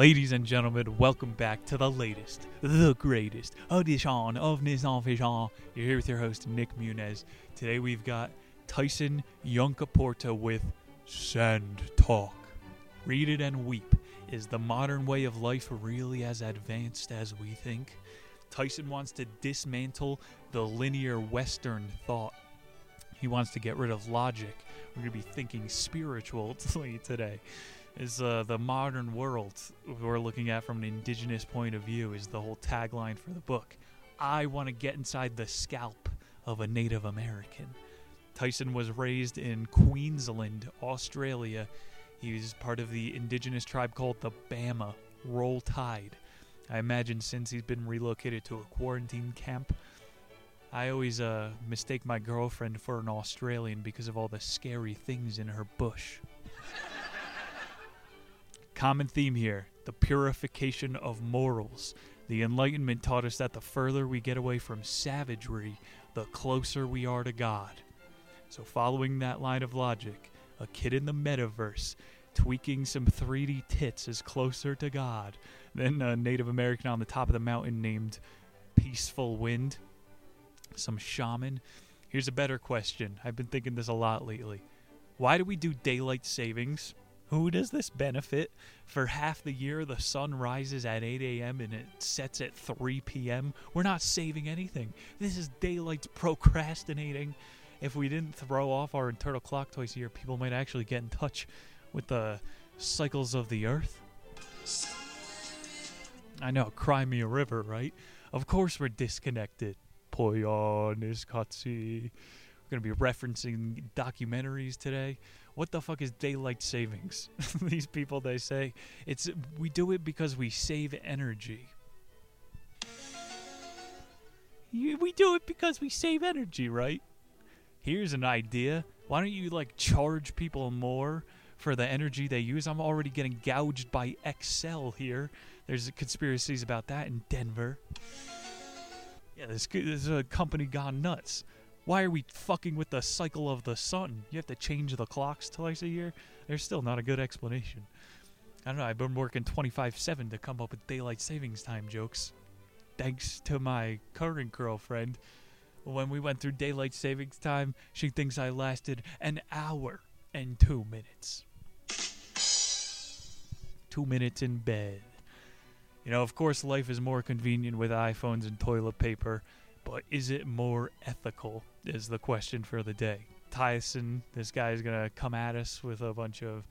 Ladies and gentlemen, welcome back to the latest, the greatest audition of Nizam Fijan. You're here with your host, Nick Munez. Today we've got Tyson Yunkaporta with Sand Talk. Read it and weep. Is the modern way of life really as advanced as we think? Tyson wants to dismantle the linear Western thought. He wants to get rid of logic. We're going to be thinking spiritually today. Is uh, the modern world we're looking at from an indigenous point of view? Is the whole tagline for the book. I want to get inside the scalp of a Native American. Tyson was raised in Queensland, Australia. He was part of the indigenous tribe called the Bama, Roll Tide. I imagine since he's been relocated to a quarantine camp, I always uh, mistake my girlfriend for an Australian because of all the scary things in her bush. Common theme here the purification of morals. The Enlightenment taught us that the further we get away from savagery, the closer we are to God. So, following that line of logic, a kid in the metaverse tweaking some 3D tits is closer to God than a Native American on the top of the mountain named Peaceful Wind, some shaman. Here's a better question. I've been thinking this a lot lately. Why do we do daylight savings? Who does this benefit? For half the year, the sun rises at 8 a.m. and it sets at 3 p.m. We're not saving anything. This is daylight procrastinating. If we didn't throw off our internal clock twice a year, people might actually get in touch with the cycles of the earth. I know, cry me a river, right? Of course we're disconnected. Koyaanisqatsi. We're going to be referencing documentaries today. What the fuck is daylight savings? These people they say it's we do it because we save energy. We do it because we save energy, right? Here's an idea. Why don't you like charge people more for the energy they use? I'm already getting gouged by Xcel here. There's conspiracies about that in Denver. Yeah, this, this is a company gone nuts. Why are we fucking with the cycle of the sun? You have to change the clocks twice a year? There's still not a good explanation. I don't know, I've been working 25 7 to come up with daylight savings time jokes. Thanks to my current girlfriend. When we went through daylight savings time, she thinks I lasted an hour and two minutes. Two minutes in bed. You know, of course, life is more convenient with iPhones and toilet paper, but is it more ethical? Is the question for the day. Tyson, this guy is going to come at us with a bunch of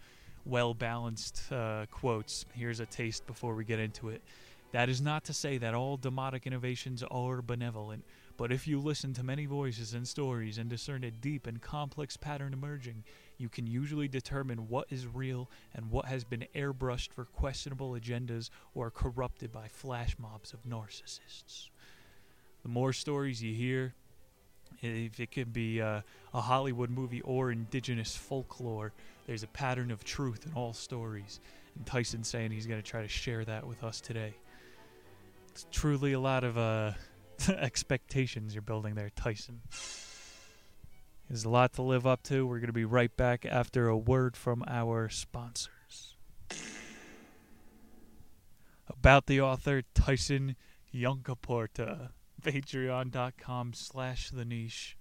well balanced uh, quotes. Here's a taste before we get into it. That is not to say that all demotic innovations are benevolent, but if you listen to many voices and stories and discern a deep and complex pattern emerging, you can usually determine what is real and what has been airbrushed for questionable agendas or corrupted by flash mobs of narcissists. The more stories you hear, if it could be uh, a Hollywood movie or indigenous folklore, there's a pattern of truth in all stories. And Tyson's saying he's going to try to share that with us today. It's truly a lot of uh, expectations you're building there, Tyson. There's a lot to live up to. We're going to be right back after a word from our sponsors. About the author, Tyson Yunkaporta patreon.com slash the niche.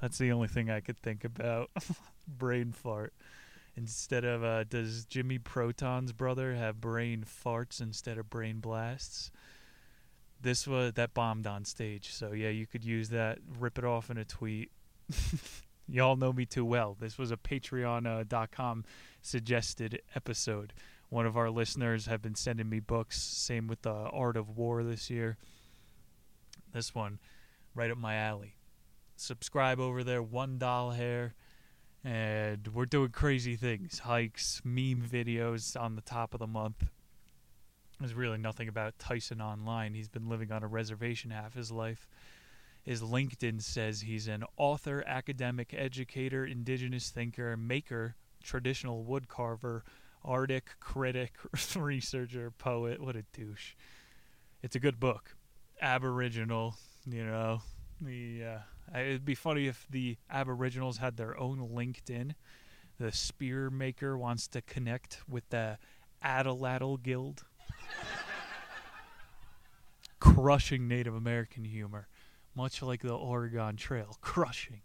That's the only thing i could think about. Brain fart. Instead of uh, does jimmy proton's brother have brain farts instead of brain blasts? This was that bombed on stage so yeah you could use that rip it off in a tweet. Y'all know me too well. This was a patreon.com suggested episode. One of our listeners have been sending me books. Same with the art of war this year this one, right up my alley. Subscribe over there, one doll hair, and we're doing crazy things, hikes, meme videos on the top of the month. There's really nothing about Tyson online. He's been living on a reservation half his life. His LinkedIn says he's an author, academic, educator, indigenous thinker, maker, traditional woodcarver, Arctic critic, researcher, poet. What a douche. It's a good book. Aboriginal, you know. The uh, it'd be funny if the Aboriginals had their own LinkedIn. The spear maker wants to connect with the Atlatl Guild. Crushing Native American humor, much like the Oregon Trail. Crushing.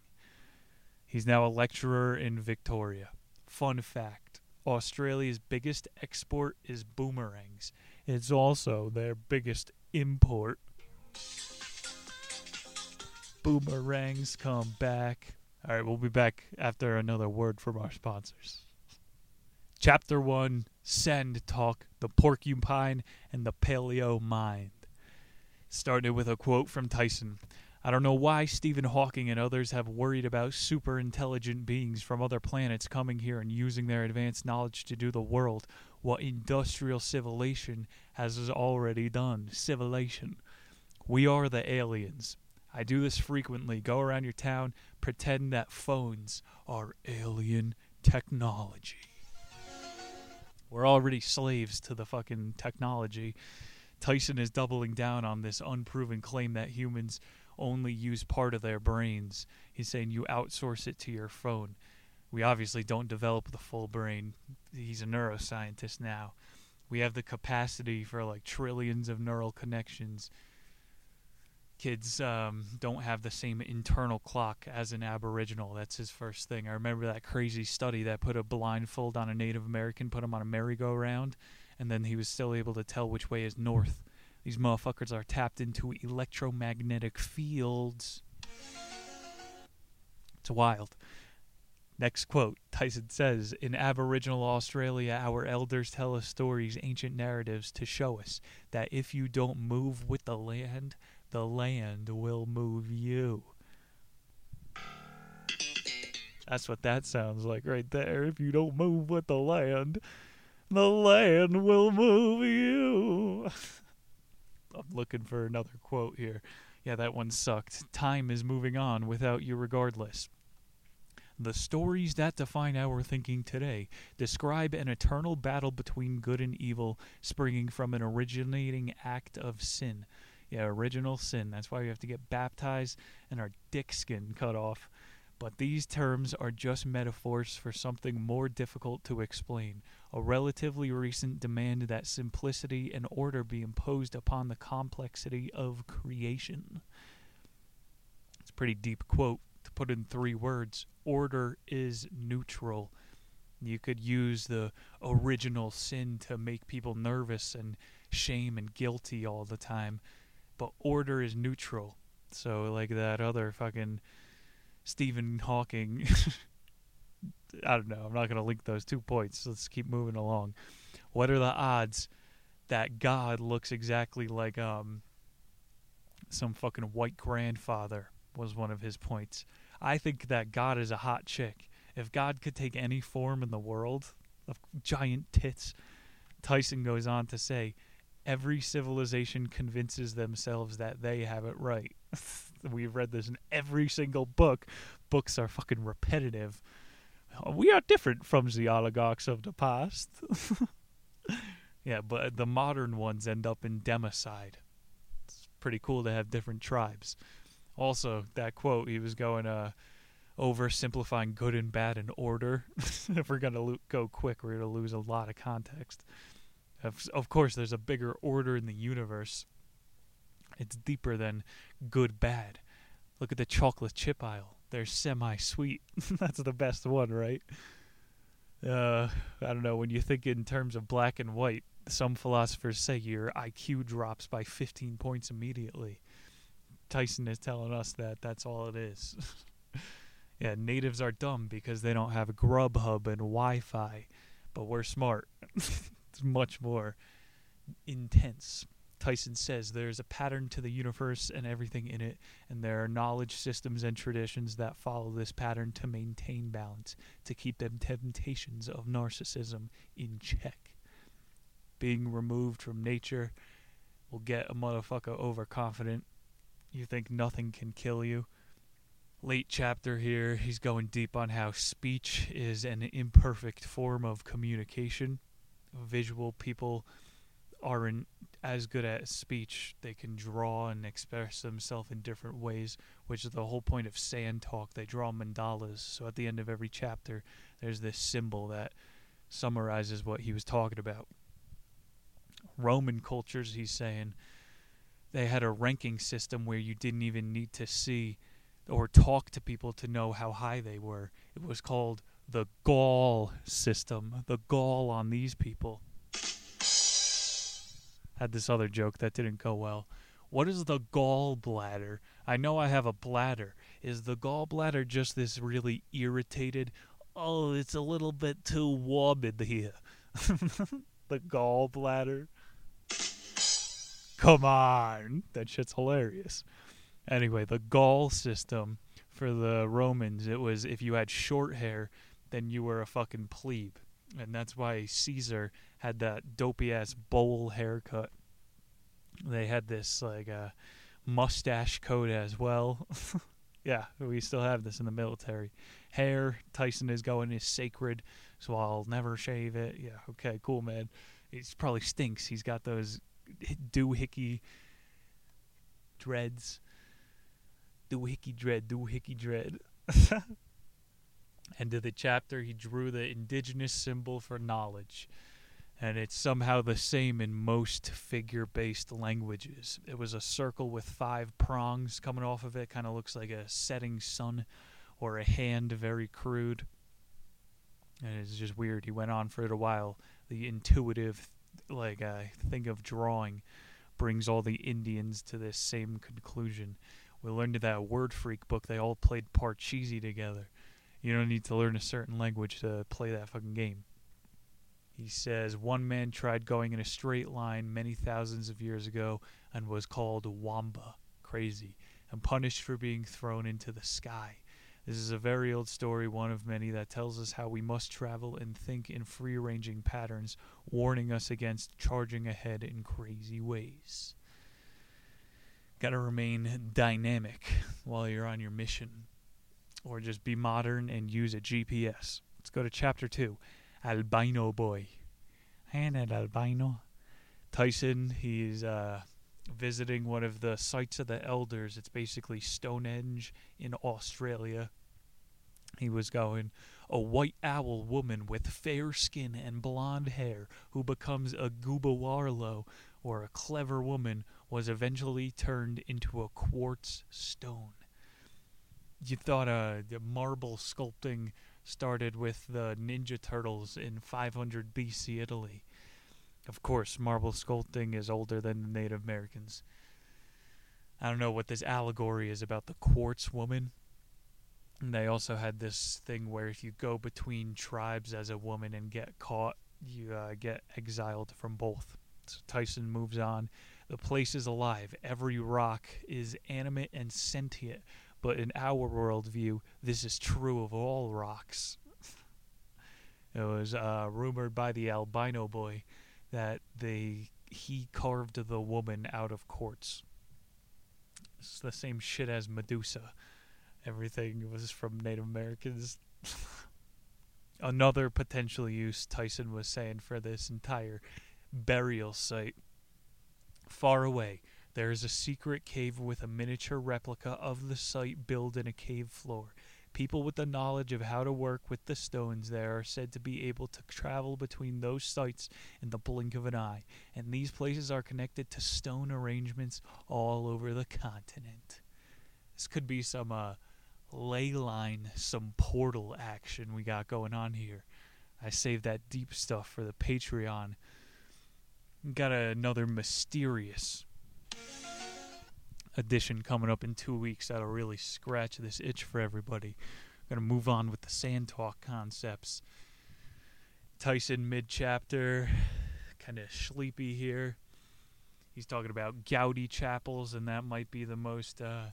He's now a lecturer in Victoria. Fun fact Australia's biggest export is boomerangs. It's also their biggest import. Boomerangs come back. All right, we'll be back after another word from our sponsors. Chapter 1 Sand Talk, the Porcupine, and the Paleo Mind. Started with a quote from Tyson. I don't know why Stephen Hawking and others have worried about super intelligent beings from other planets coming here and using their advanced knowledge to do the world what industrial civilization has already done. Civilization. We are the aliens. I do this frequently. Go around your town, pretend that phones are alien technology. We're already slaves to the fucking technology. Tyson is doubling down on this unproven claim that humans only use part of their brains. He's saying you outsource it to your phone. We obviously don't develop the full brain. He's a neuroscientist now. We have the capacity for like trillions of neural connections. Kids um, don't have the same internal clock as an Aboriginal. That's his first thing. I remember that crazy study that put a blindfold on a Native American, put him on a merry-go-round, and then he was still able to tell which way is north. These motherfuckers are tapped into electromagnetic fields. It's wild. Next quote Tyson says In Aboriginal Australia, our elders tell us stories, ancient narratives to show us that if you don't move with the land, the land will move you. That's what that sounds like right there. If you don't move with the land, the land will move you. I'm looking for another quote here. Yeah, that one sucked. Time is moving on without you regardless. The stories that define our thinking today describe an eternal battle between good and evil springing from an originating act of sin. Yeah, original sin. That's why we have to get baptized and our dick skin cut off. But these terms are just metaphors for something more difficult to explain a relatively recent demand that simplicity and order be imposed upon the complexity of creation. It's a pretty deep quote to put in three words. Order is neutral. You could use the original sin to make people nervous and shame and guilty all the time, but order is neutral. So, like that other fucking Stephen Hawking. I don't know. I'm not going to link those two points. Let's keep moving along. What are the odds that God looks exactly like um some fucking white grandfather was one of his points. I think that God is a hot chick. If God could take any form in the world of giant tits, Tyson goes on to say, every civilization convinces themselves that they have it right. We've read this in every single book. Books are fucking repetitive. We are different from the oligarchs of the past. yeah, but the modern ones end up in democide. It's pretty cool to have different tribes. Also, that quote, he was going uh, oversimplifying good and bad in order. if we're going to lo- go quick, we're going to lose a lot of context. Of, of course, there's a bigger order in the universe. It's deeper than good bad. Look at the chocolate chip aisle. They're semi sweet. That's the best one, right? Uh, I don't know. When you think in terms of black and white, some philosophers say your IQ drops by 15 points immediately. Tyson is telling us that that's all it is. yeah, natives are dumb because they don't have Grubhub and Wi Fi, but we're smart. much more intense. Tyson says there's a pattern to the universe and everything in it, and there are knowledge systems and traditions that follow this pattern to maintain balance, to keep them temptations of narcissism in check. Being removed from nature will get a motherfucker overconfident. You think nothing can kill you. Late chapter here, he's going deep on how speech is an imperfect form of communication. Visual people aren't as good at speech. They can draw and express themselves in different ways, which is the whole point of sand talk. They draw mandalas. So at the end of every chapter, there's this symbol that summarizes what he was talking about. Roman cultures, he's saying, they had a ranking system where you didn't even need to see or talk to people to know how high they were. It was called the gall system, the gall on these people. Had this other joke that didn't go well. What is the gallbladder? I know I have a bladder. Is the gallbladder just this really irritated? Oh, it's a little bit too warm in here. the gallbladder. Come on. That shit's hilarious. Anyway, the gall system for the Romans, it was if you had short hair, then you were a fucking plebe. And that's why Caesar had that dopey ass bowl haircut. They had this like uh, mustache coat as well. yeah, we still have this in the military. Hair, Tyson is going is sacred, so I'll never shave it. Yeah, okay, cool, man. It probably stinks. He's got those doohickey dreads. Doohickey dread, doohickey dread. End of the chapter, he drew the indigenous symbol for knowledge and it's somehow the same in most figure based languages. It was a circle with five prongs coming off of it, kind of looks like a setting sun or a hand, very crude. And it's just weird. He went on for a while. The intuitive, like, uh, thing of drawing brings all the Indians to this same conclusion. We learned that Word Freak book they all played Parcheesi together. You don't need to learn a certain language to play that fucking game. He says one man tried going in a straight line many thousands of years ago and was called Wamba, crazy, and punished for being thrown into the sky. This is a very old story, one of many, that tells us how we must travel and think in free ranging patterns, warning us against charging ahead in crazy ways. Gotta remain dynamic while you're on your mission, or just be modern and use a GPS. Let's go to chapter 2 albino boy. And an albino. Tyson, he's uh, visiting one of the sites of the elders. It's basically Stonehenge in Australia. He was going, a white owl woman with fair skin and blonde hair who becomes a Gubawarlo or a clever woman was eventually turned into a quartz stone. You thought uh, marble sculpting started with the Ninja Turtles in 500 BC Italy. Of course, marble sculpting is older than the Native Americans. I don't know what this allegory is about the quartz woman. And they also had this thing where if you go between tribes as a woman and get caught, you uh, get exiled from both. So Tyson moves on. The place is alive. Every rock is animate and sentient, but in our worldview, this is true of all rocks. it was uh, rumored by the albino boy that they he carved the woman out of quartz. It's the same shit as Medusa. Everything was from Native Americans. Another potential use Tyson was saying for this entire burial site. Far away, there is a secret cave with a miniature replica of the site built in a cave floor. People with the knowledge of how to work with the stones there are said to be able to travel between those sites in the blink of an eye, and these places are connected to stone arrangements all over the continent. This could be some uh, ley line, some portal action we got going on here. I saved that deep stuff for the Patreon. Got another mysterious edition coming up in two weeks that'll really scratch this itch for everybody. I'm to move on with the sand talk concepts. Tyson mid chapter, kind of sleepy here. He's talking about Gaudi chapels, and that might be the most uh,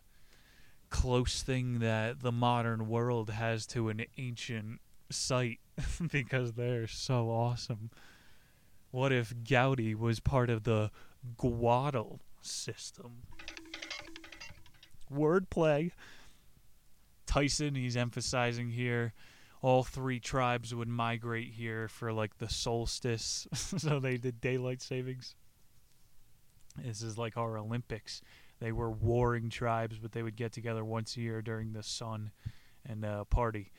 close thing that the modern world has to an ancient site because they're so awesome. What if Gaudi was part of the Guadal system? wordplay. Tyson, he's emphasizing here, all three tribes would migrate here for like the solstice, so they did daylight savings. This is like our Olympics. They were warring tribes, but they would get together once a year during the sun and uh, party.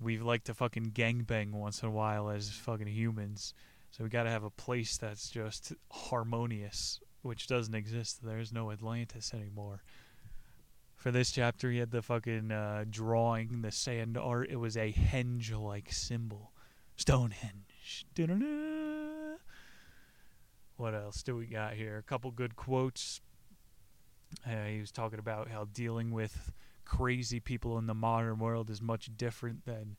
We like to fucking gangbang once in a while as fucking humans. So we got to have a place that's just harmonious, which doesn't exist. There's no Atlantis anymore. For this chapter, he had the fucking uh, drawing, the sand art. It was a henge-like symbol, Stonehenge. Da-da-da. What else do we got here? A couple good quotes. Uh, he was talking about how dealing with crazy people in the modern world is much different than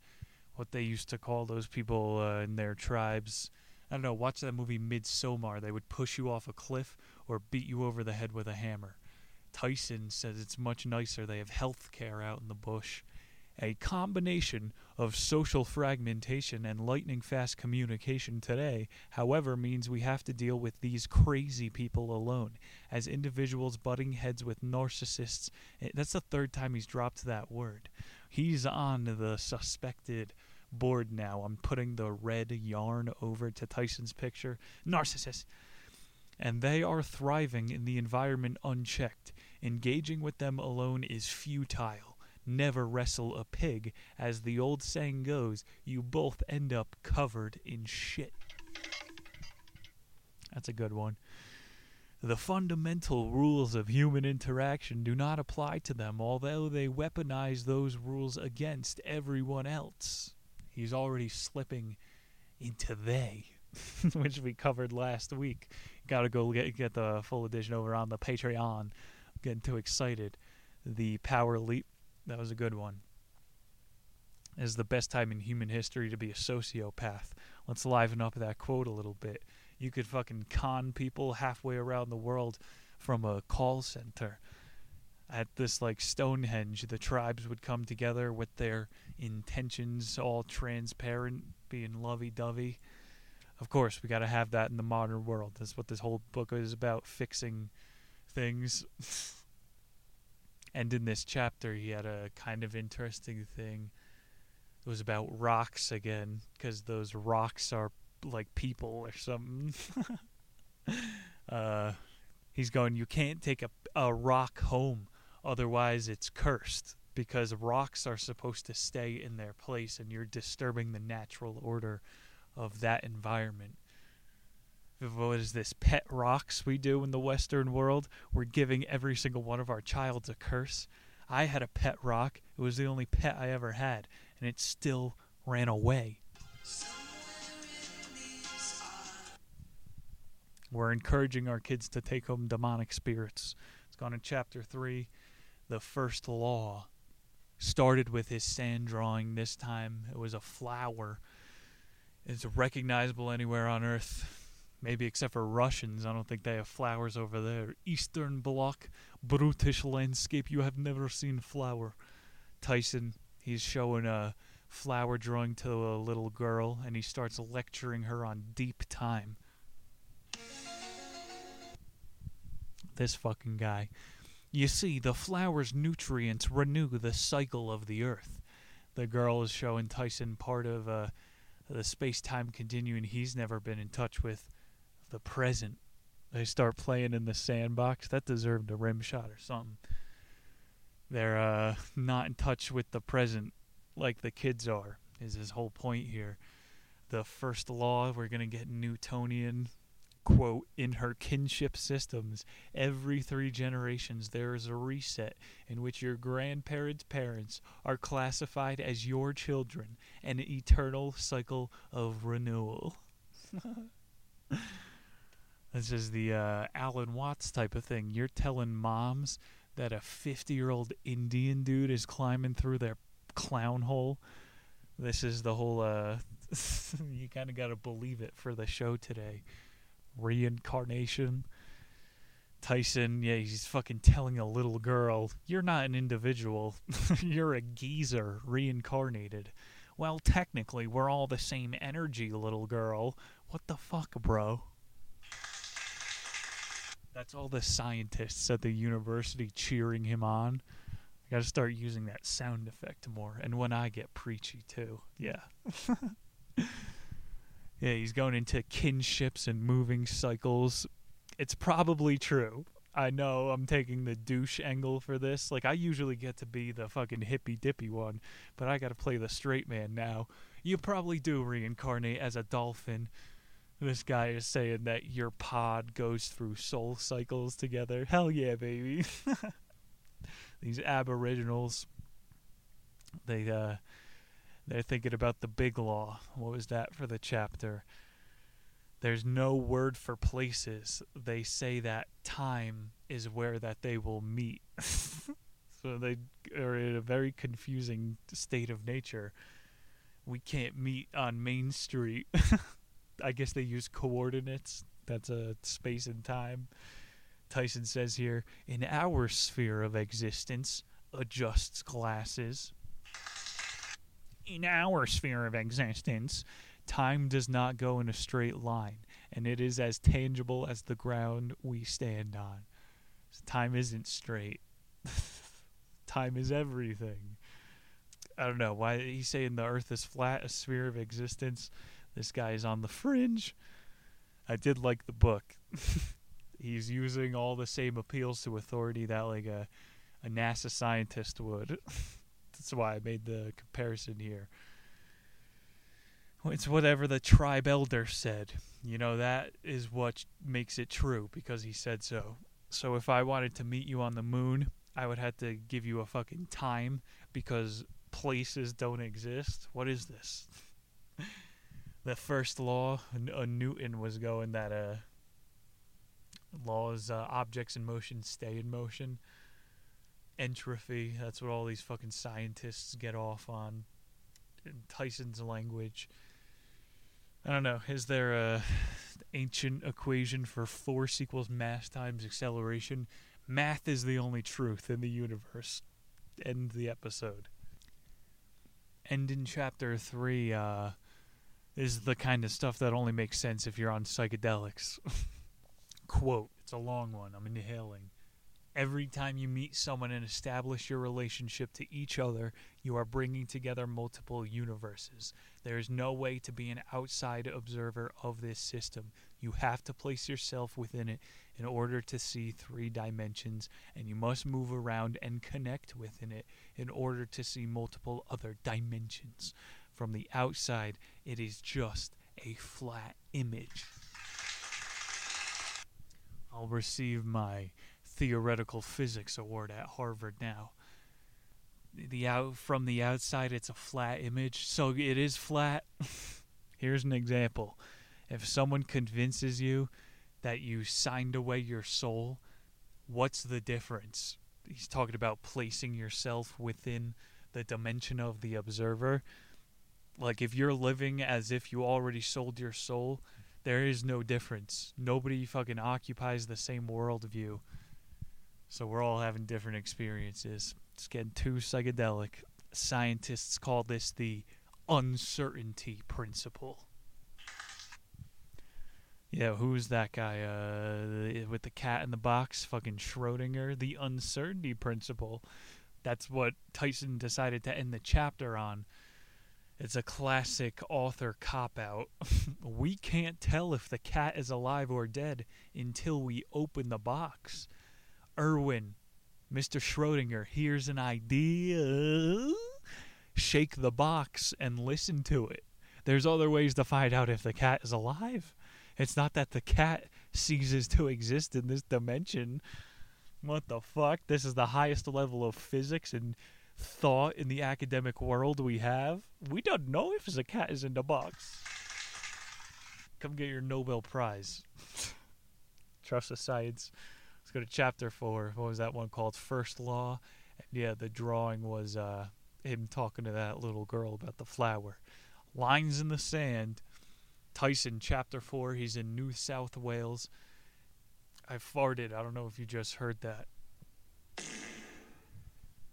what they used to call those people uh, in their tribes. I don't know. Watch that movie Midsommar. They would push you off a cliff or beat you over the head with a hammer. Tyson says it's much nicer. They have health care out in the bush. A combination of social fragmentation and lightning fast communication today, however, means we have to deal with these crazy people alone. As individuals butting heads with narcissists. Eh, that's the third time he's dropped that word. He's on the suspected board now. I'm putting the red yarn over to Tyson's picture. Narcissist and they are thriving in the environment unchecked. Engaging with them alone is futile. Never wrestle a pig. As the old saying goes, you both end up covered in shit. That's a good one. The fundamental rules of human interaction do not apply to them, although they weaponize those rules against everyone else. He's already slipping into they. which we covered last week. Got to go get get the full edition over on the Patreon. I'm getting too excited. The Power Leap, that was a good one. Is the best time in human history to be a sociopath. Let's liven up that quote a little bit. You could fucking con people halfway around the world from a call center. At this like Stonehenge, the tribes would come together with their intentions all transparent, being lovey dovey of course, we got to have that in the modern world. That's what this whole book is about fixing things. and in this chapter, he had a kind of interesting thing. It was about rocks again, because those rocks are like people or something. uh, he's going, You can't take a, a rock home, otherwise, it's cursed. Because rocks are supposed to stay in their place, and you're disturbing the natural order of that environment. What is this? Pet rocks we do in the Western world? We're giving every single one of our childs a curse. I had a pet rock. It was the only pet I ever had, and it still ran away. We're encouraging our kids to take home demonic spirits. It's gone in chapter 3. The first law started with his sand drawing. This time it was a flower is recognizable anywhere on Earth. Maybe except for Russians. I don't think they have flowers over there. Eastern Bloc, brutish landscape. You have never seen flower. Tyson, he's showing a flower drawing to a little girl, and he starts lecturing her on deep time. This fucking guy. You see, the flower's nutrients renew the cycle of the earth. The girl is showing Tyson part of a the space time continuum he's never been in touch with the present. They start playing in the sandbox. That deserved a rim shot or something. They're uh, not in touch with the present like the kids are, is his whole point here. The first law, we're going to get Newtonian quote, in her kinship systems, every three generations there is a reset in which your grandparents' parents are classified as your children, an eternal cycle of renewal. this is the uh, Alan Watts type of thing. You're telling moms that a 50 year old Indian dude is climbing through their clown hole. This is the whole, uh, you kind of got to believe it for the show today reincarnation. Tyson, yeah, he's fucking telling a little girl, You're not an individual. You're a geezer reincarnated. Well, technically, we're all the same energy, little girl. What the fuck, bro? That's all the scientists at the university cheering him on. I gotta start using that sound effect more. And when I get preachy, too. Yeah. yeah, he's going into kinships and moving cycles. It's probably true. I know I'm taking the douche angle for this. Like I usually get to be the fucking hippy dippy one, but I got to play the straight man now. You probably do reincarnate as a dolphin. This guy is saying that your pod goes through soul cycles together. Hell yeah, baby. These aboriginals, they uh, they're thinking about the big law. What was that for the chapter? There's no word for places. They say that time is where that they will meet. so they are in a very confusing state of nature. We can't meet on Main Street. I guess they use coordinates. That's a space and time. Tyson says here, in our sphere of existence, adjusts glasses. In our sphere of existence, time does not go in a straight line, and it is as tangible as the ground we stand on. Time isn't straight. time is everything. I don't know why he's saying the earth is flat, a sphere of existence. This guy is on the fringe. I did like the book. He's using all the same appeals to authority that like a a NASA scientist would. That's why I made the comparison here. It's whatever the tribe elder said. You know, that is what makes it true because he said so. So if I wanted to meet you on the moon, I would have to give you a fucking time because places don't exist. What is this? the first law, uh, Newton was going that uh, laws, uh, objects in motion stay in motion. Entropy, that's what all these fucking scientists get off on. In Tyson's language. I don't know. Is there a ancient equation for force equals mass times acceleration? Math is the only truth in the universe. End the episode. End in chapter three. Uh, is the kind of stuff that only makes sense if you're on psychedelics. Quote, it's a long one, I'm inhaling. Every time you meet someone and establish your relationship to each other, you are bringing together multiple universes. There is no way to be an outside observer of this system. You have to place yourself within it in order to see three dimensions, and you must move around and connect within it in order to see multiple other dimensions. From the outside, it is just a flat image. I'll receive my theoretical physics award at Harvard now. The out from the outside it's a flat image, so it is flat. Here's an example. If someone convinces you that you signed away your soul, what's the difference? He's talking about placing yourself within the dimension of the observer. Like if you're living as if you already sold your soul, there is no difference. Nobody fucking occupies the same worldview. So we're all having different experiences. It's getting too psychedelic. Scientists call this the uncertainty principle. Yeah, who's that guy uh, with the cat in the box? Fucking Schrodinger. The uncertainty principle. That's what Tyson decided to end the chapter on. It's a classic author cop out. we can't tell if the cat is alive or dead until we open the box. Erwin, Mr. Schrodinger, here's an idea. Shake the box and listen to it. There's other ways to find out if the cat is alive. It's not that the cat ceases to exist in this dimension. What the fuck? This is the highest level of physics and thought in the academic world we have. We don't know if the cat is in the box. Come get your Nobel Prize. Trust the science. Go to chapter four. What was that one called? First Law. Yeah, the drawing was uh, him talking to that little girl about the flower. Lines in the sand. Tyson, chapter four. He's in New South Wales. I farted. I don't know if you just heard that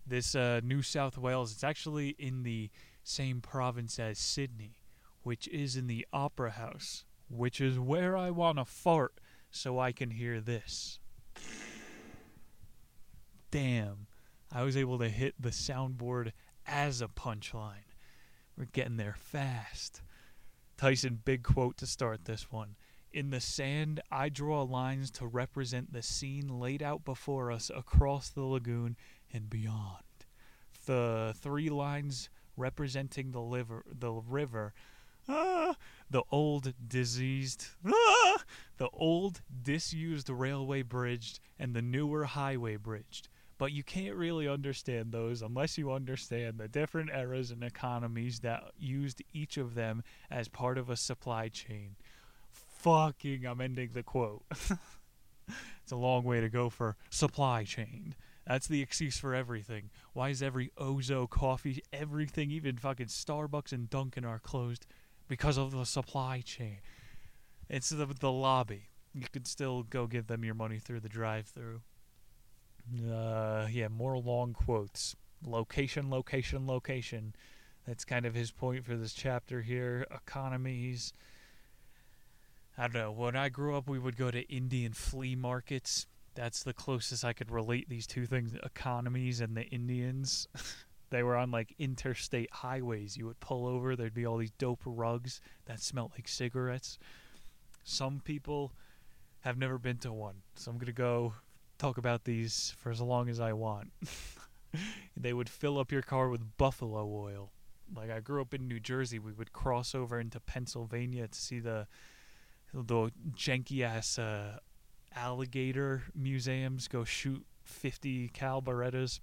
this uh, New South Wales. It's actually in the same province as Sydney, which is in the Opera House, which is where I want to fart so I can hear this. Damn, I was able to hit the soundboard as a punchline. We're getting there fast. Tyson, big quote to start this one. In the sand, I draw lines to represent the scene laid out before us across the lagoon and beyond. The three lines representing the, liver, the river Ah, the old diseased, ah, the old disused railway bridge and the newer highway bridge. But you can't really understand those unless you understand the different eras and economies that used each of them as part of a supply chain. Fucking, I'm ending the quote. it's a long way to go for supply chain. That's the excuse for everything. Why is every Ozo coffee, everything, even fucking Starbucks and Dunkin' are closed? Because of the supply chain. It's the, the lobby. You could still go give them your money through the drive through. Uh, yeah, more long quotes. Location, location, location. That's kind of his point for this chapter here. Economies. I don't know. When I grew up, we would go to Indian flea markets that's the closest I could relate these two things economies and the Indians. they were on like interstate highways. You would pull over, there'd be all these dope rugs that smelled like cigarettes. Some people have never been to one, so I'm going to go talk about these for as long as I want. they would fill up your car with buffalo oil. Like I grew up in New Jersey, we would cross over into Pennsylvania to see the the janky ass uh, alligator museums go shoot 50 cal Berettas.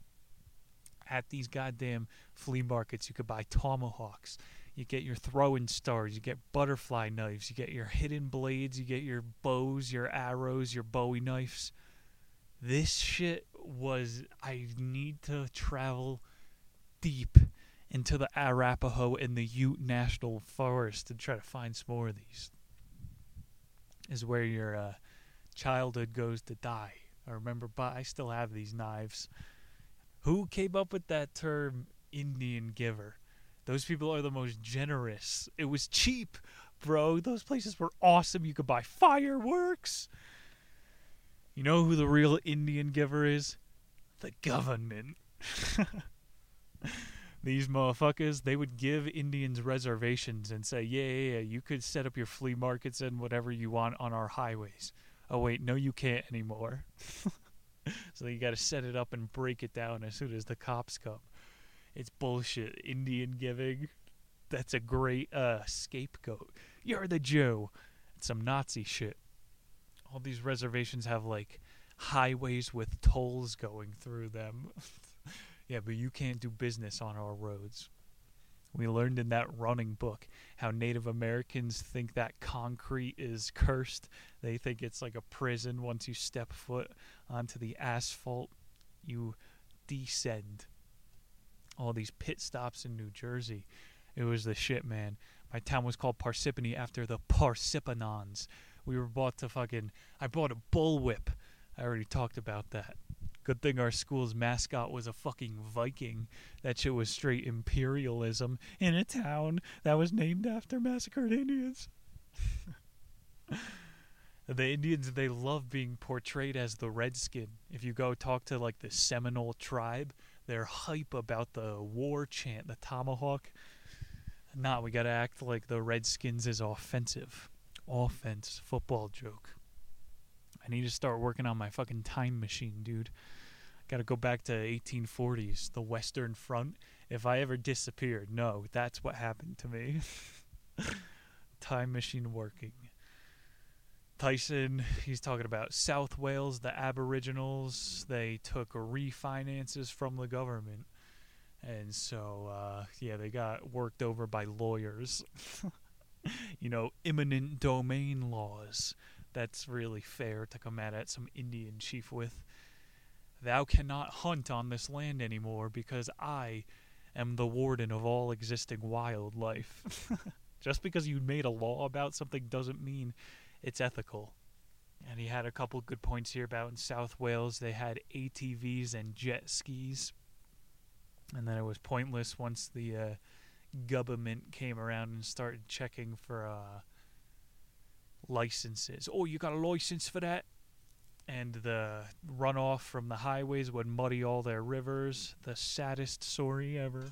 At these goddamn flea markets, you could buy tomahawks. You get your throwing stars. You get butterfly knives. You get your hidden blades. You get your bows, your arrows, your Bowie knives. This shit was. I need to travel deep into the Arapaho and the Ute National Forest to try to find some more of these. Is where your uh, childhood goes to die. I remember, but I still have these knives. Who came up with that term, Indian giver? Those people are the most generous. It was cheap, bro. Those places were awesome. You could buy fireworks. You know who the real Indian giver is? The government. These motherfuckers, they would give Indians reservations and say, yeah, yeah, yeah, you could set up your flea markets and whatever you want on our highways oh wait, no, you can't anymore. so you got to set it up and break it down as soon as the cops come. It's bullshit. Indian giving. That's a great uh, scapegoat. You're the Jew. It's some Nazi shit. All these reservations have like highways with tolls going through them. yeah, but you can't do business on our roads. We learned in that running book how Native Americans think that concrete is cursed. They think it's like a prison. Once you step foot onto the asphalt, you descend. All these pit stops in New Jersey. It was the shit, man. My town was called Parsippany after the Parsippanyons. We were bought to fucking. I bought a bullwhip. I already talked about that. Good thing our school's mascot was a fucking Viking. That shit was straight imperialism in a town that was named after massacred Indians. the Indians, they love being portrayed as the redskin. If you go talk to like the Seminole tribe, they're hype about the war chant, the tomahawk. Nah, we gotta act like the Redskins is offensive. Offense, football joke. I need to start working on my fucking time machine, dude. Got to go back to 1840s, the Western Front. If I ever disappeared, no, that's what happened to me. time machine working. Tyson, he's talking about South Wales, the Aboriginals. They took refinances from the government. And so, uh, yeah, they got worked over by lawyers. you know, eminent domain laws that's really fair to come at some Indian chief with. Thou cannot hunt on this land anymore because I am the warden of all existing wildlife. Just because you made a law about something doesn't mean it's ethical. And he had a couple good points here about in South Wales they had ATVs and jet skis. And then it was pointless once the uh, government came around and started checking for uh, licenses. Oh, you got a license for that? And the runoff from the highways would muddy all their rivers. The saddest story ever.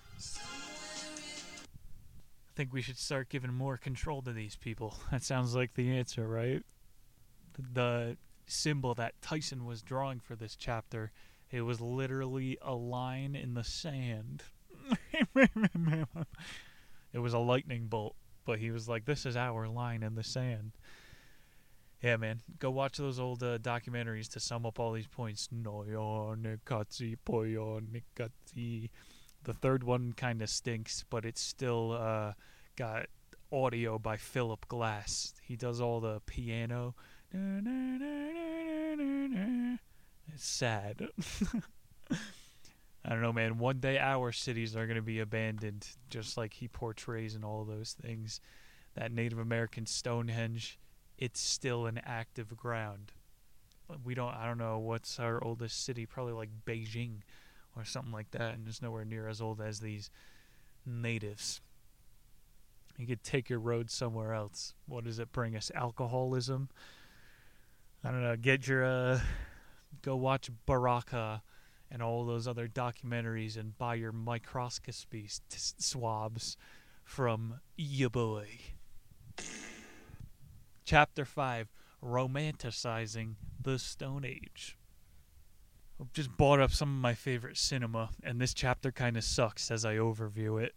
I think we should start giving more control to these people. That sounds like the answer, right? The symbol that Tyson was drawing for this chapter, it was literally a line in the sand. it was a lightning bolt. but he was like, "This is our line in the sand." Yeah, man, go watch those old uh, documentaries to sum up all these points. The third one kind of stinks, but it's still uh, got audio by Philip Glass. He does all the piano. It's sad. I don't know, man. One day our cities are going to be abandoned, just like he portrays in all those things. That Native American Stonehenge, it's still an active ground. We don't, I don't know, what's our oldest city? Probably like Beijing or something like that, and it's nowhere near as old as these natives. You could take your road somewhere else. What does it bring us? Alcoholism? I don't know. Get your, uh, go watch Baraka and all those other documentaries and buy your microscopy swabs from ya boy. Chapter 5 Romanticizing the Stone Age. I've just bought up some of my favorite cinema, and this chapter kind of sucks as I overview it.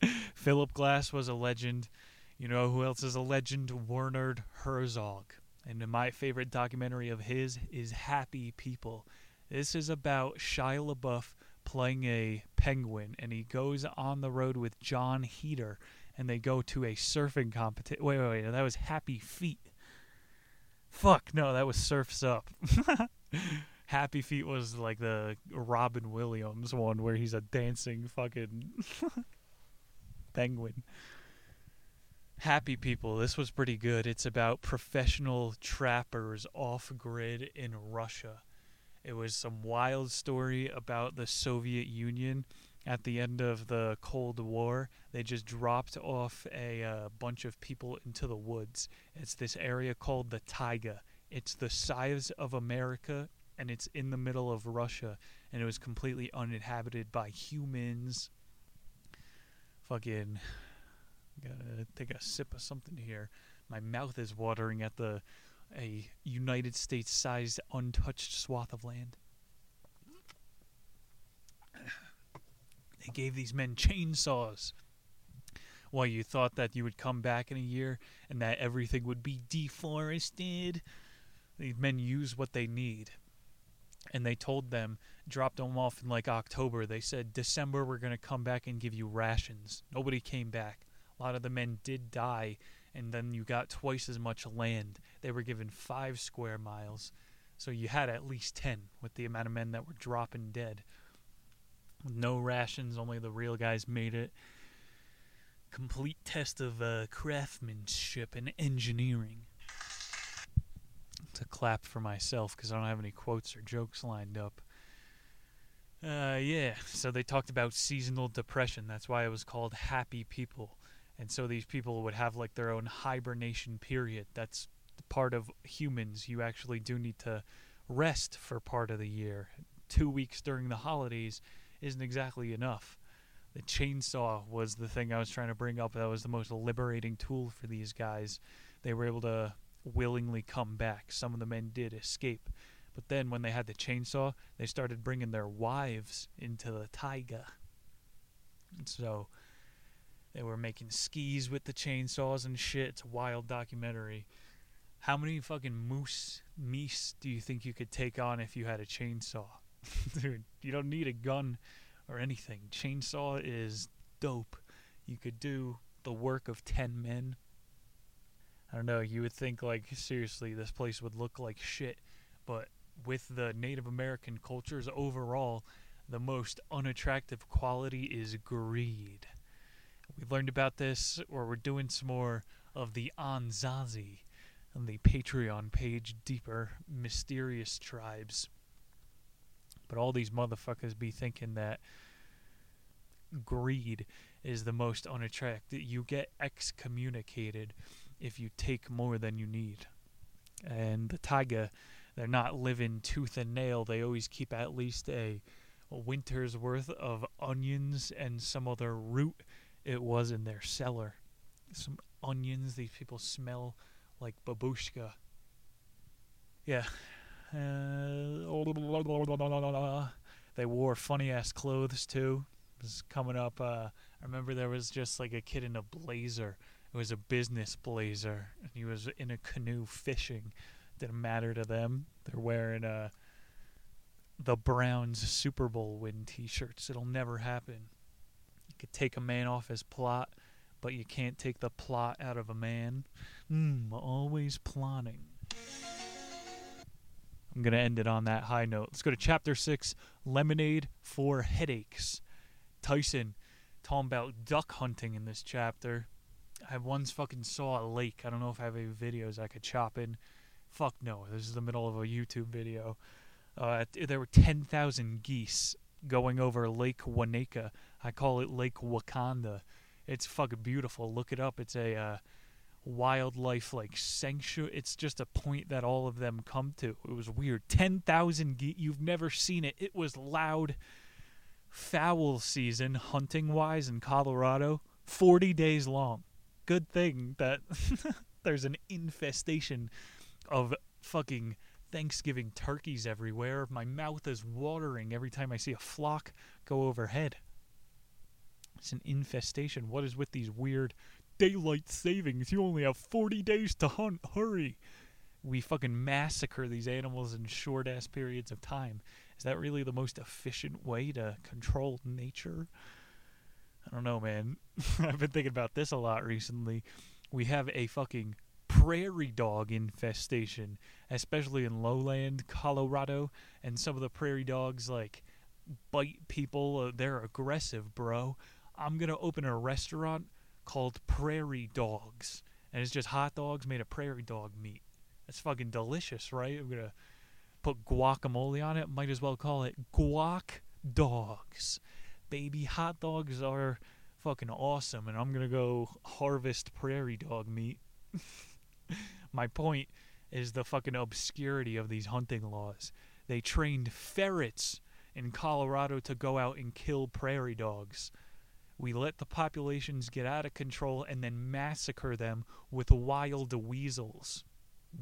Philip Glass was a legend. You know who else is a legend? Werner Herzog. And my favorite documentary of his is Happy People. This is about Shia LaBeouf playing a penguin, and he goes on the road with Jon Heder, and they go to a surfing competition. Wait, wait, wait. That was Happy Feet. Fuck, no, that was Surfs Up. Happy Feet was like the Robin Williams one where he's a dancing fucking penguin. Happy People, this was pretty good. It's about professional trappers off grid in Russia it was some wild story about the Soviet Union at the end of the Cold War. They just dropped off a uh, bunch of people into the woods. It's this area called the Taiga. It's the size of America and it's in the middle of Russia and it was completely uninhabited by humans. Fucking gotta take a sip of something here. My mouth is watering at the a United States sized untouched swath of land. They gave these men chainsaws. Why, you thought that you would come back in a year and that everything would be deforested? These men use what they need. And they told them, dropped them off in like October. They said, December, we're going to come back and give you rations. Nobody came back. A lot of the men did die and then you got twice as much land. They were given five square miles, so you had at least ten with the amount of men that were dropping dead. No rations, only the real guys made it. Complete test of uh, craftsmanship and engineering. To clap for myself because I don't have any quotes or jokes lined up. Uh, yeah, so they talked about seasonal depression. That's why it was called Happy People and so these people would have like their own hibernation period that's part of humans you actually do need to rest for part of the year two weeks during the holidays isn't exactly enough the chainsaw was the thing i was trying to bring up that was the most liberating tool for these guys they were able to willingly come back some of the men did escape but then when they had the chainsaw they started bringing their wives into the taiga and so they were making skis with the chainsaws and shit. It's a wild documentary. How many fucking moose meese do you think you could take on if you had a chainsaw? Dude, you don't need a gun or anything. Chainsaw is dope. You could do the work of 10 men. I don't know, you would think like seriously this place would look like shit, but with the Native American cultures overall, the most unattractive quality is greed we learned about this, or we're doing some more of the Anasazi on the Patreon page, deeper, mysterious tribes. But all these motherfuckers be thinking that greed is the most unattractive. You get excommunicated if you take more than you need. And the Taiga, they're not living tooth and nail. They always keep at least a winter's worth of onions and some other root it was in their cellar. Some onions. These people smell like babushka. Yeah. Uh, they wore funny ass clothes too. was coming up. Uh, I remember there was just like a kid in a blazer. It was a business blazer, and he was in a canoe fishing. Didn't matter to them. They're wearing uh, the Browns Super Bowl win T-shirts. It'll never happen. You could take a man off his plot, but you can't take the plot out of a man. Hmm, always plotting. I'm going to end it on that high note. Let's go to chapter 6 Lemonade for Headaches. Tyson talking about duck hunting in this chapter. I once fucking saw a lake. I don't know if I have any videos I could chop in. Fuck no. This is the middle of a YouTube video. Uh, there were 10,000 geese going over Lake Wanaka. I call it Lake Wakanda. It's fucking beautiful. Look it up. It's a uh, wildlife like sanctuary. It's just a point that all of them come to. It was weird. 10,000 geese. You've never seen it. It was loud. Fowl season, hunting wise, in Colorado, 40 days long. Good thing that there's an infestation of fucking Thanksgiving turkeys everywhere. My mouth is watering every time I see a flock go overhead. It's an infestation. What is with these weird daylight savings? You only have 40 days to hunt. Hurry. We fucking massacre these animals in short ass periods of time. Is that really the most efficient way to control nature? I don't know, man. I've been thinking about this a lot recently. We have a fucking prairie dog infestation, especially in lowland Colorado, and some of the prairie dogs like bite people. Uh, they're aggressive, bro. I'm gonna open a restaurant called Prairie Dogs, and it's just hot dogs made of prairie dog meat. That's fucking delicious, right? I'm gonna put guacamole on it. Might as well call it guac dogs. Baby hot dogs are fucking awesome, and I'm gonna go harvest prairie dog meat. My point is the fucking obscurity of these hunting laws. They trained ferrets in Colorado to go out and kill prairie dogs. We let the populations get out of control and then massacre them with wild weasels.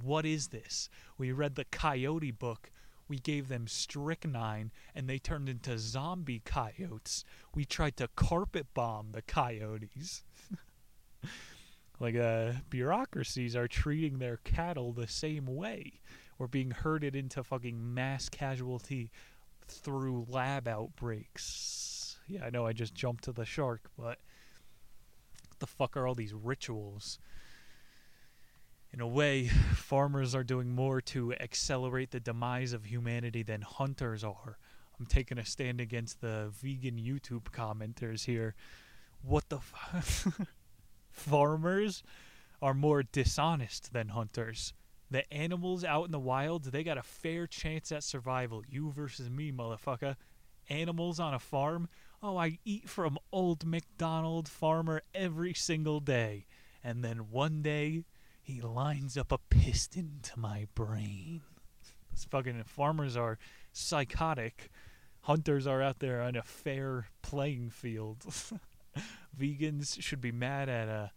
What is this? We read the coyote book. We gave them strychnine and they turned into zombie coyotes. We tried to carpet bomb the coyotes. like uh, bureaucracies are treating their cattle the same way. We're being herded into fucking mass casualty through lab outbreaks. Yeah, I know I just jumped to the shark, but what the fuck are all these rituals? In a way, farmers are doing more to accelerate the demise of humanity than hunters are. I'm taking a stand against the vegan YouTube commenters here. What the fuck? farmers are more dishonest than hunters. The animals out in the wild, they got a fair chance at survival. You versus me, motherfucker. Animals on a farm, oh, I eat from old McDonald farmer every single day. And then one day, he lines up a piston to my brain. This fucking farmers are psychotic. Hunters are out there on a fair playing field. vegans should be mad at uh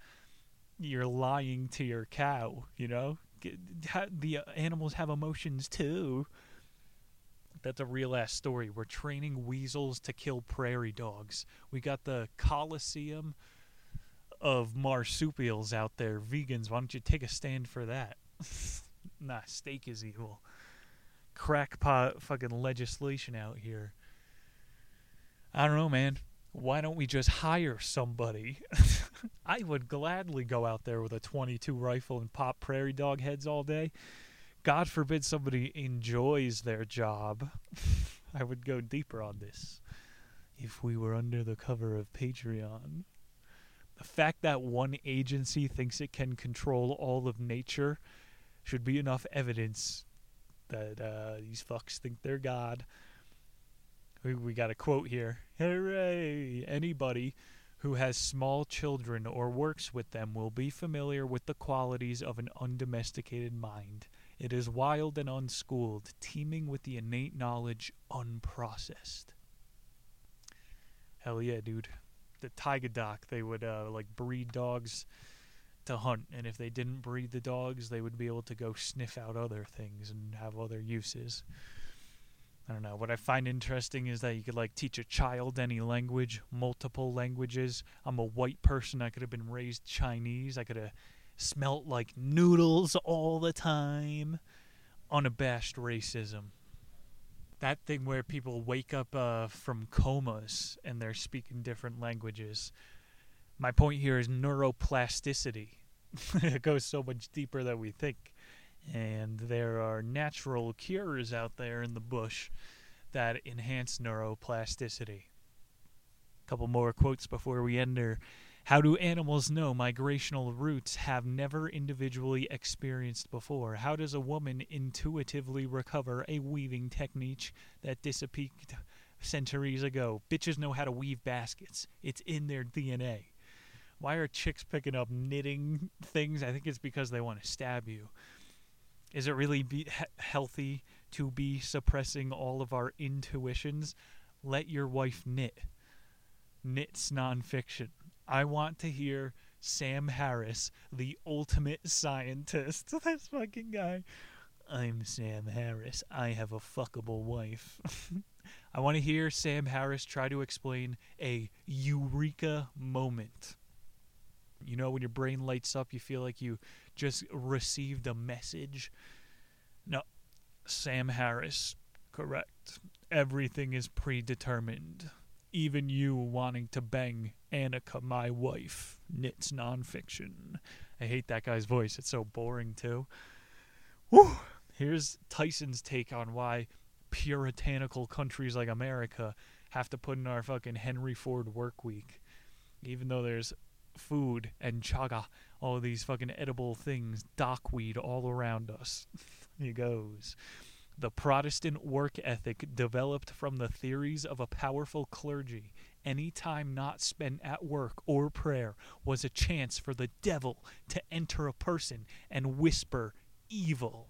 you're lying to your cow you know the animals have emotions too that's a real ass story. We're training weasels to kill prairie dogs. We got the coliseum of marsupials out there vegans. Why don't you take a stand for that? Nah steak is evil. Crackpot fucking legislation out here. I don't know man. Why don't we just hire somebody? I would gladly go out there with a 22 rifle and pop prairie dog heads all day. God forbid somebody enjoys their job. I would go deeper on this if we were under the cover of Patreon. The fact that one agency thinks it can control all of nature should be enough evidence that uh, these fucks think they're God. We, we got a quote here. Hooray! Anybody who has small children or works with them will be familiar with the qualities of an undomesticated mind. It is wild and unschooled, teeming with the innate knowledge unprocessed. Hell yeah, dude. The Taiga Doc, they would uh, like breed dogs to hunt, and if they didn't breed the dogs, they would be able to go sniff out other things and have other uses. I don't know. What I find interesting is that you could like teach a child any language, multiple languages. I'm a white person. I could have been raised Chinese. I could have smelt like noodles all the time. Unabashed racism. That thing where people wake up uh, from comas and they're speaking different languages. My point here is neuroplasticity. it goes so much deeper than we think. And there are natural cures out there in the bush that enhance neuroplasticity. A couple more quotes before we end her. How do animals know migrational routes have never individually experienced before? How does a woman intuitively recover a weaving technique that disappeared centuries ago? Bitches know how to weave baskets, it's in their DNA. Why are chicks picking up knitting things? I think it's because they want to stab you. Is it really be he- healthy to be suppressing all of our intuitions? Let your wife knit. Knits nonfiction. I want to hear Sam Harris, the ultimate scientist. this fucking guy. I'm Sam Harris. I have a fuckable wife. I want to hear Sam Harris try to explain a eureka moment. You know, when your brain lights up, you feel like you just received a message. No, Sam Harris, correct. Everything is predetermined. Even you wanting to bang Annaka, my wife, knits nonfiction. I hate that guy's voice. It's so boring, too. Whew. Here's Tyson's take on why puritanical countries like America have to put in our fucking Henry Ford work week. Even though there's food and chaga, all these fucking edible things, dockweed all around us. he goes. The Protestant work ethic developed from the theories of a powerful clergy. Any time not spent at work or prayer was a chance for the devil to enter a person and whisper evil.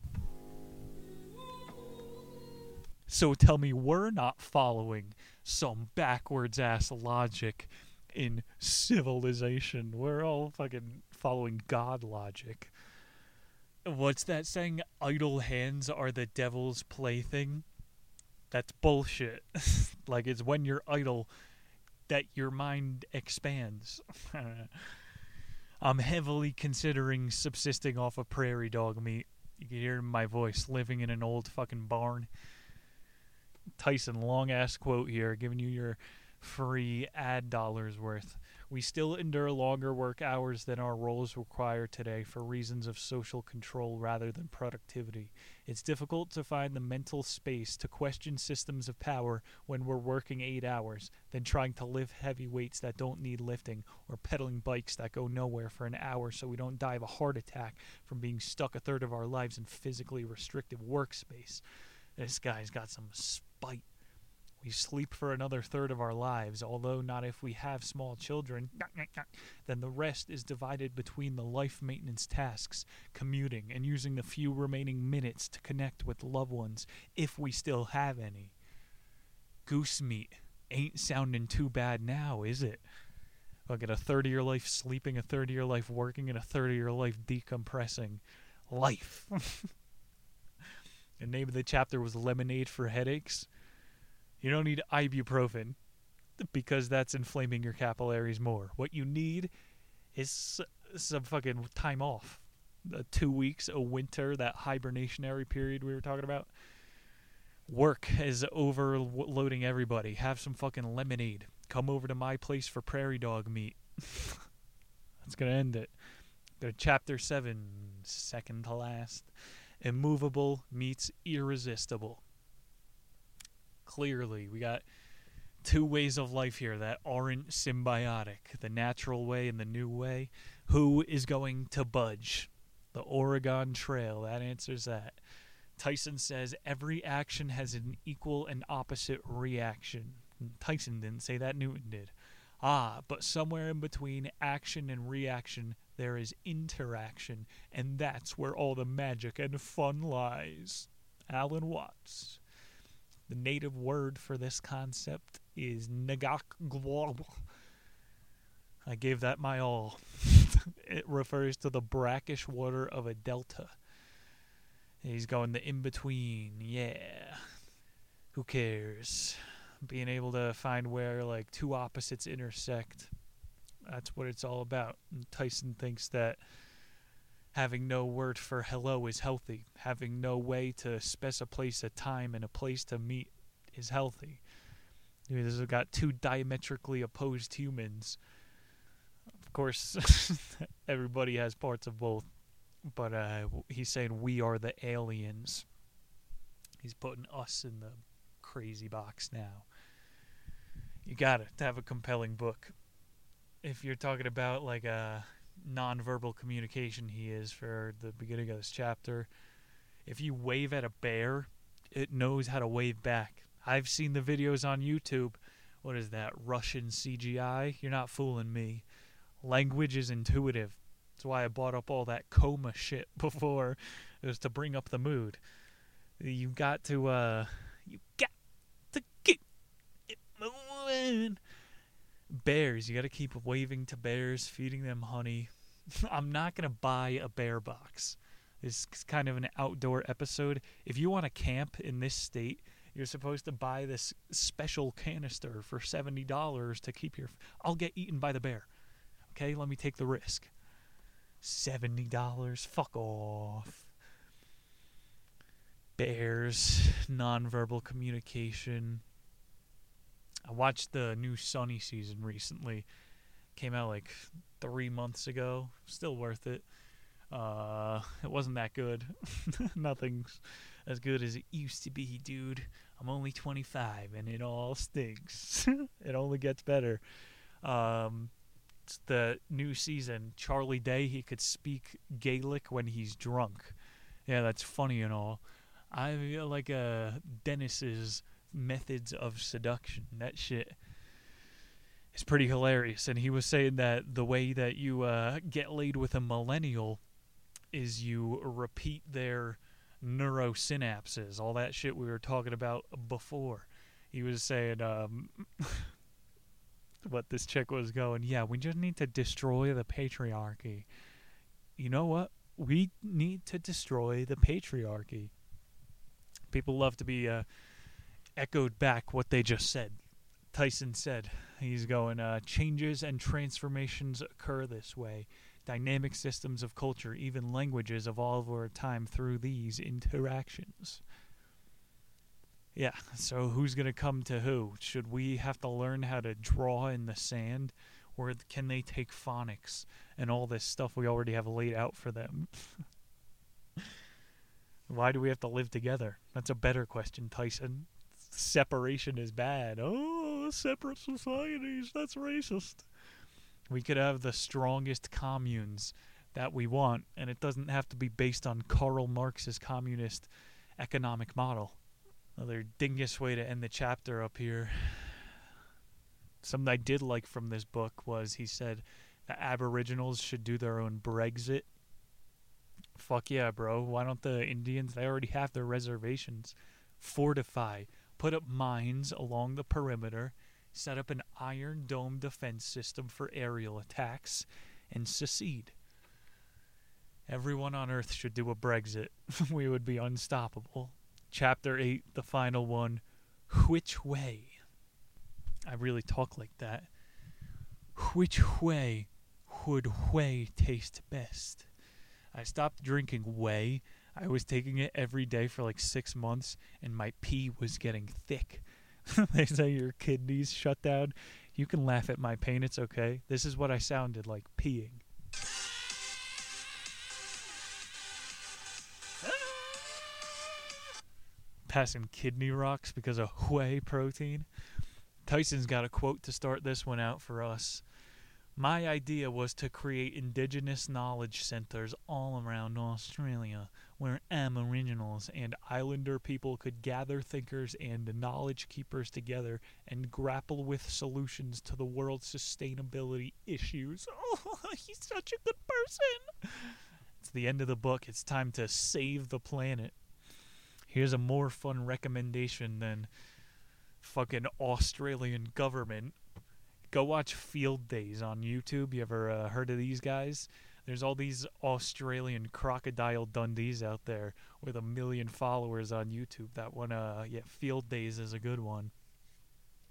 So tell me we're not following some backwards ass logic in civilization. We're all fucking following God logic. What's that saying? Idle hands are the devil's plaything? That's bullshit. like, it's when you're idle that your mind expands. I'm heavily considering subsisting off of prairie dog meat. You can hear my voice living in an old fucking barn. Tyson, long ass quote here, giving you your free ad dollars worth. We still endure longer work hours than our roles require today for reasons of social control rather than productivity. It's difficult to find the mental space to question systems of power when we're working eight hours, than trying to lift heavy weights that don't need lifting, or pedaling bikes that go nowhere for an hour so we don't die of a heart attack from being stuck a third of our lives in physically restrictive workspace. This guy's got some spite. We sleep for another third of our lives, although not if we have small children. Then the rest is divided between the life maintenance tasks, commuting, and using the few remaining minutes to connect with loved ones, if we still have any. Goose meat ain't sounding too bad now, is it? Look at a third of your life sleeping, a third of your life working, and a third of your life decompressing. Life. the name of the chapter was Lemonade for Headaches. You don't need ibuprofen because that's inflaming your capillaries more. What you need is some fucking time off. The two weeks, a winter, that hibernationary period we were talking about. Work is overloading everybody. Have some fucking lemonade. Come over to my place for prairie dog meat. That's going to end it. Go to chapter 7, second to last. Immovable meets irresistible clearly. We got two ways of life here that aren't symbiotic the natural way and the new way. Who is going to budge? The Oregon Trail. That answers that. Tyson says every action has an equal and opposite reaction. Tyson didn't say that, Newton did. Ah, but somewhere in between action and reaction, there is interaction, and that's where all the magic and fun lies. Alan Watts. The native word for this concept is Nagak I gave that my all. it refers to the brackish water of a delta. He's going the in between, yeah. who cares? Being able to find where like two opposites intersect. That's what it's all about. And Tyson thinks that having no word for hello is healthy. Having no way to specify a time and a place to meet is healthy. This has got two diametrically opposed humans. Of course, everybody has parts of both, but uh, he's saying we are the aliens. He's putting us in the crazy box now. You got it to have a compelling book. If you're talking about like a nonverbal communication, he is for the beginning of this chapter. If you wave at a bear, it knows how to wave back. I've seen the videos on YouTube. What is that? Russian CGI? You're not fooling me. Language is intuitive. That's why I bought up all that coma shit before. It was to bring up the mood. You got to uh you got to get it moving. Bears, you got to keep waving to bears, feeding them honey. I'm not going to buy a bear box. It's kind of an outdoor episode. If you want to camp in this state, you're supposed to buy this special canister for $70 to keep your I'll get eaten by the bear. Okay, let me take the risk. $70. Fuck off. Bears, nonverbal communication. I watched the new Sunny season recently. Came out like three months ago. Still worth it. Uh, it wasn't that good. Nothing's as good as it used to be, dude. I'm only 25 and it all stinks. it only gets better. Um, the new season. Charlie Day, he could speak Gaelic when he's drunk. Yeah, that's funny and all. I feel like uh, Dennis's methods of seduction. That shit is pretty hilarious. And he was saying that the way that you uh, get laid with a millennial is you repeat their neurosynapses, all that shit we were talking about before. He was saying um, what this chick was going, yeah, we just need to destroy the patriarchy. You know what? We need to destroy the patriarchy. People love to be uh, echoed back what they just said. Tyson said, he's going, uh, changes and transformations occur this way. Dynamic systems of culture, even languages, evolve over time through these interactions. Yeah, so who's going to come to who? Should we have to learn how to draw in the sand? Or can they take phonics and all this stuff we already have laid out for them? Why do we have to live together? That's a better question, Tyson. Separation is bad. Oh, separate societies. That's racist. We could have the strongest communes that we want, and it doesn't have to be based on Karl Marx's communist economic model. Another dingus way to end the chapter up here. Something I did like from this book was he said the Aboriginals should do their own Brexit. Fuck yeah, bro. Why don't the Indians, they already have their reservations. Fortify. Put up mines along the perimeter. Set up an iron dome defense system for aerial attacks. And secede. Everyone on Earth should do a Brexit. we would be unstoppable. Chapter 8, the final one. Which way? I really talk like that. Which way would whey taste best? I stopped drinking whey. I was taking it every day for like six months, and my pee was getting thick. they say your kidneys shut down. You can laugh at my pain, it's okay. This is what I sounded like peeing. Passing kidney rocks because of whey protein. Tyson's got a quote to start this one out for us. My idea was to create indigenous knowledge centers all around Australia where Aboriginals and Islander people could gather thinkers and knowledge keepers together and grapple with solutions to the world's sustainability issues. Oh, he's such a good person! It's the end of the book. It's time to save the planet. Here's a more fun recommendation than fucking Australian government. Go watch Field Days on YouTube. You ever uh, heard of these guys? There's all these Australian crocodile Dundees out there with a million followers on YouTube. That one, uh, yeah, Field Days is a good one.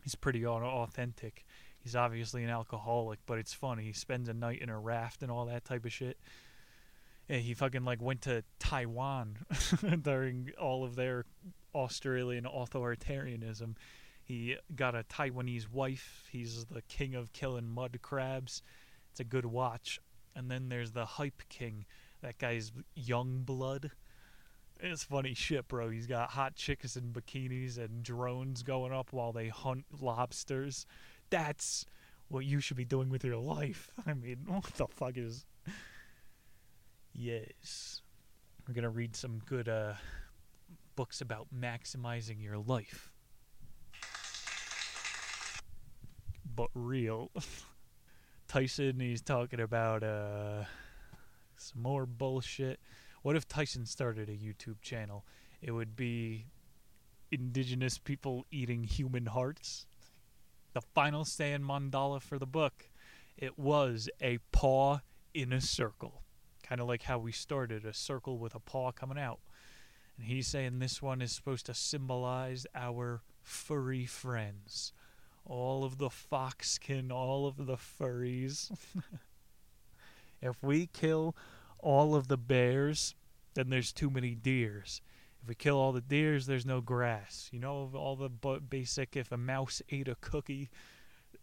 He's pretty authentic. He's obviously an alcoholic, but it's funny. He spends a night in a raft and all that type of shit. And he fucking like went to Taiwan during all of their Australian authoritarianism. He got a Taiwanese wife. He's the king of killing mud crabs. It's a good watch. And then there's the hype king. That guy's young blood. It's funny shit, bro. He's got hot chicks in bikinis and drones going up while they hunt lobsters. That's what you should be doing with your life. I mean, what the fuck is. Yes. We're going to read some good uh, books about maximizing your life. But real. Tyson, he's talking about uh, some more bullshit. What if Tyson started a YouTube channel? It would be indigenous people eating human hearts. The final stand mandala for the book. It was a paw in a circle. Kind of like how we started a circle with a paw coming out. And he's saying this one is supposed to symbolize our furry friends. All of the foxkin, all of the furries. if we kill all of the bears, then there's too many deers. If we kill all the deers, there's no grass. You know, all the basic, if a mouse ate a cookie,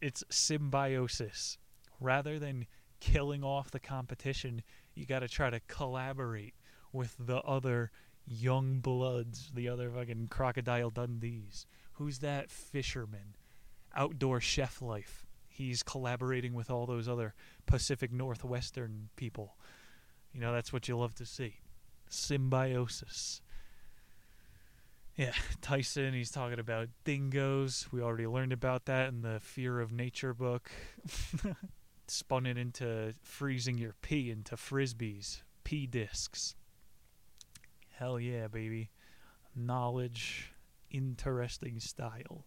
it's symbiosis. Rather than killing off the competition, you got to try to collaborate with the other young bloods, the other fucking crocodile Dundees. Who's that fisherman? Outdoor chef life. He's collaborating with all those other Pacific Northwestern people. You know, that's what you love to see. Symbiosis. Yeah, Tyson, he's talking about dingoes. We already learned about that in the Fear of Nature book. Spun it into freezing your pee into frisbees, pee discs. Hell yeah, baby. Knowledge, interesting style.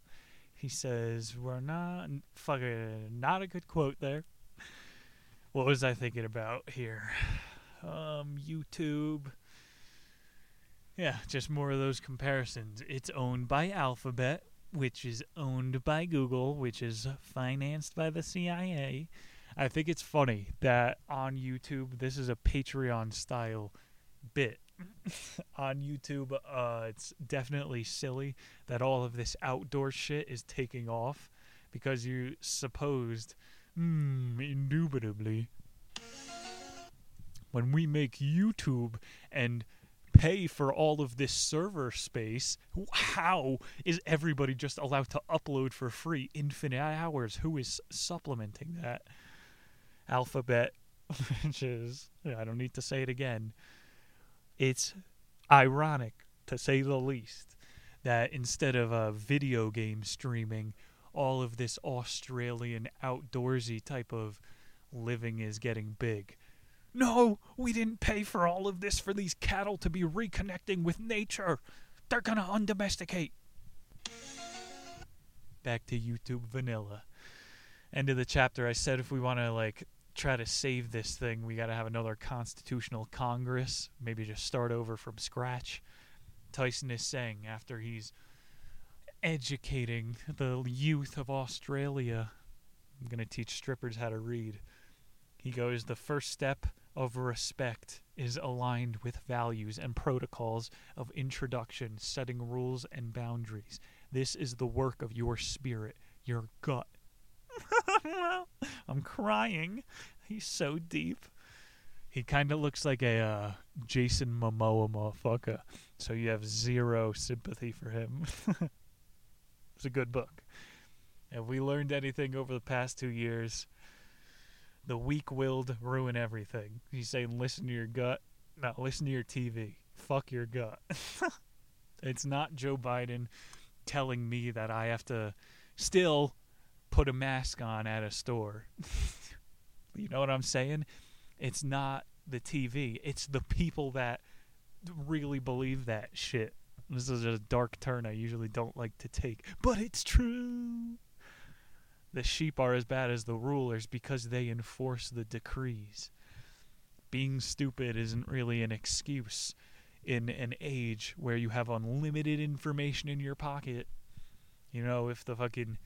He says, We're not. Fucking. Not a good quote there. What was I thinking about here? Um, YouTube. Yeah, just more of those comparisons. It's owned by Alphabet, which is owned by Google, which is financed by the CIA. I think it's funny that on YouTube, this is a Patreon style bit. on YouTube, uh, it's definitely silly that all of this outdoor shit is taking off because you supposed, hmm, indubitably, when we make YouTube and pay for all of this server space, how is everybody just allowed to upload for free infinite hours? Who is supplementing that? Alphabet, which is, I don't need to say it again. It's ironic, to say the least, that instead of a video game streaming, all of this Australian outdoorsy type of living is getting big. No, we didn't pay for all of this for these cattle to be reconnecting with nature. They're gonna undomesticate. Back to YouTube vanilla. End of the chapter. I said if we want to like try to save this thing, we got to have another constitutional congress. Maybe just start over from scratch. Tyson is saying after he's educating the youth of Australia. I'm going to teach strippers how to read. He goes, The first step of respect is aligned with values and protocols of introduction, setting rules and boundaries. This is the work of your spirit, your gut. I'm crying. He's so deep. He kind of looks like a uh, Jason Momoa motherfucker. So you have zero sympathy for him. it's a good book. If we learned anything over the past two years, the weak willed ruin everything. He's saying listen to your gut. No, listen to your TV. Fuck your gut. it's not Joe Biden telling me that I have to still put a mask on at a store. you know what I'm saying? It's not the TV, it's the people that really believe that shit. This is a dark turn I usually don't like to take, but it's true. The sheep are as bad as the rulers because they enforce the decrees. being stupid isn't really an excuse in an age where you have unlimited information in your pocket. You know, if the fucking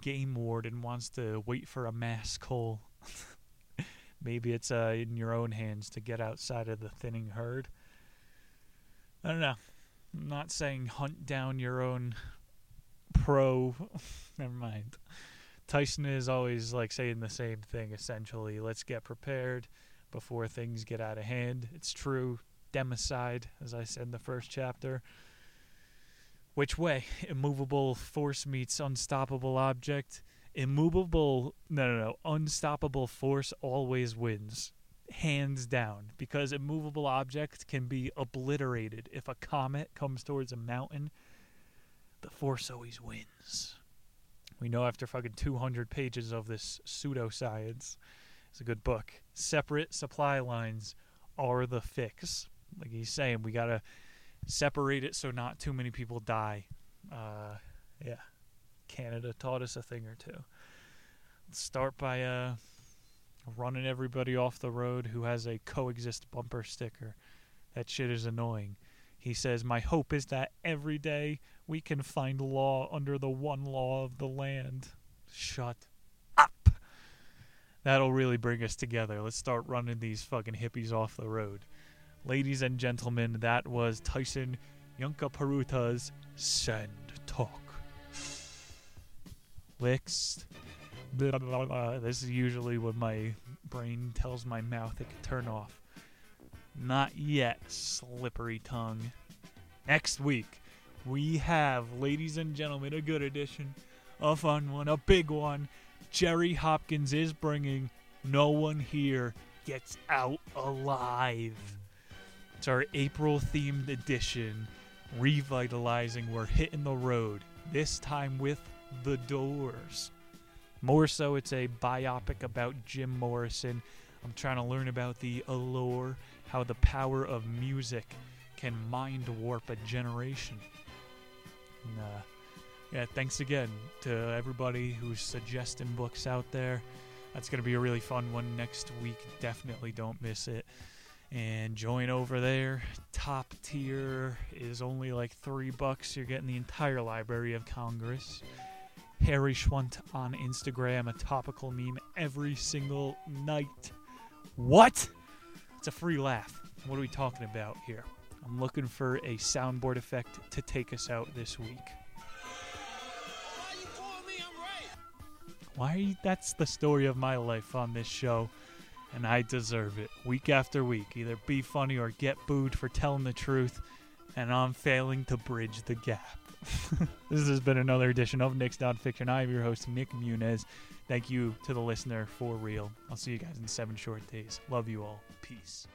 game warden wants to wait for a mass call, maybe it's uh, in your own hands to get outside of the thinning herd. I don't know. I'm not saying hunt down your own pro. Never mind. Tyson is always like saying the same thing essentially. Let's get prepared before things get out of hand. It's true. Democide, as I said in the first chapter. Which way? Immovable force meets unstoppable object. Immovable, no, no, no. Unstoppable force always wins. Hands down. Because immovable object can be obliterated. If a comet comes towards a mountain, the force always wins. We know after fucking 200 pages of this pseudoscience, it's a good book. Separate supply lines are the fix. Like he's saying, we gotta separate it so not too many people die. Uh, yeah, Canada taught us a thing or two. Let's start by uh, running everybody off the road who has a coexist bumper sticker. That shit is annoying. He says, My hope is that every day we can find law under the one law of the land. Shut up. That'll really bring us together. Let's start running these fucking hippies off the road. Ladies and gentlemen, that was Tyson Yunkaporta's Sand Talk. Licks. Blah, blah, blah. This is usually when my brain tells my mouth it can turn off. Not yet, slippery tongue. Next week, we have, ladies and gentlemen, a good edition, a fun one, a big one. Jerry Hopkins is bringing No One Here Gets Out Alive. It's our April themed edition, revitalizing We're Hitting the Road, this time with The Doors. More so, it's a biopic about Jim Morrison. I'm trying to learn about the allure, how the power of music can mind warp a generation. And, uh, yeah, thanks again to everybody who's suggesting books out there. That's going to be a really fun one next week. Definitely don't miss it. And join over there. Top tier is only like three bucks. You're getting the entire Library of Congress. Harry Schwunt on Instagram, a topical meme every single night. What? It's a free laugh. What are we talking about here? I'm looking for a soundboard effect to take us out this week. Why are you, that's the story of my life on this show, and I deserve it week after week. Either be funny or get booed for telling the truth, and I'm failing to bridge the gap. this has been another edition of Nick's Nonfiction. I'm your host, Nick Muniz. Thank you to the listener for real. I'll see you guys in seven short days. Love you all. Peace.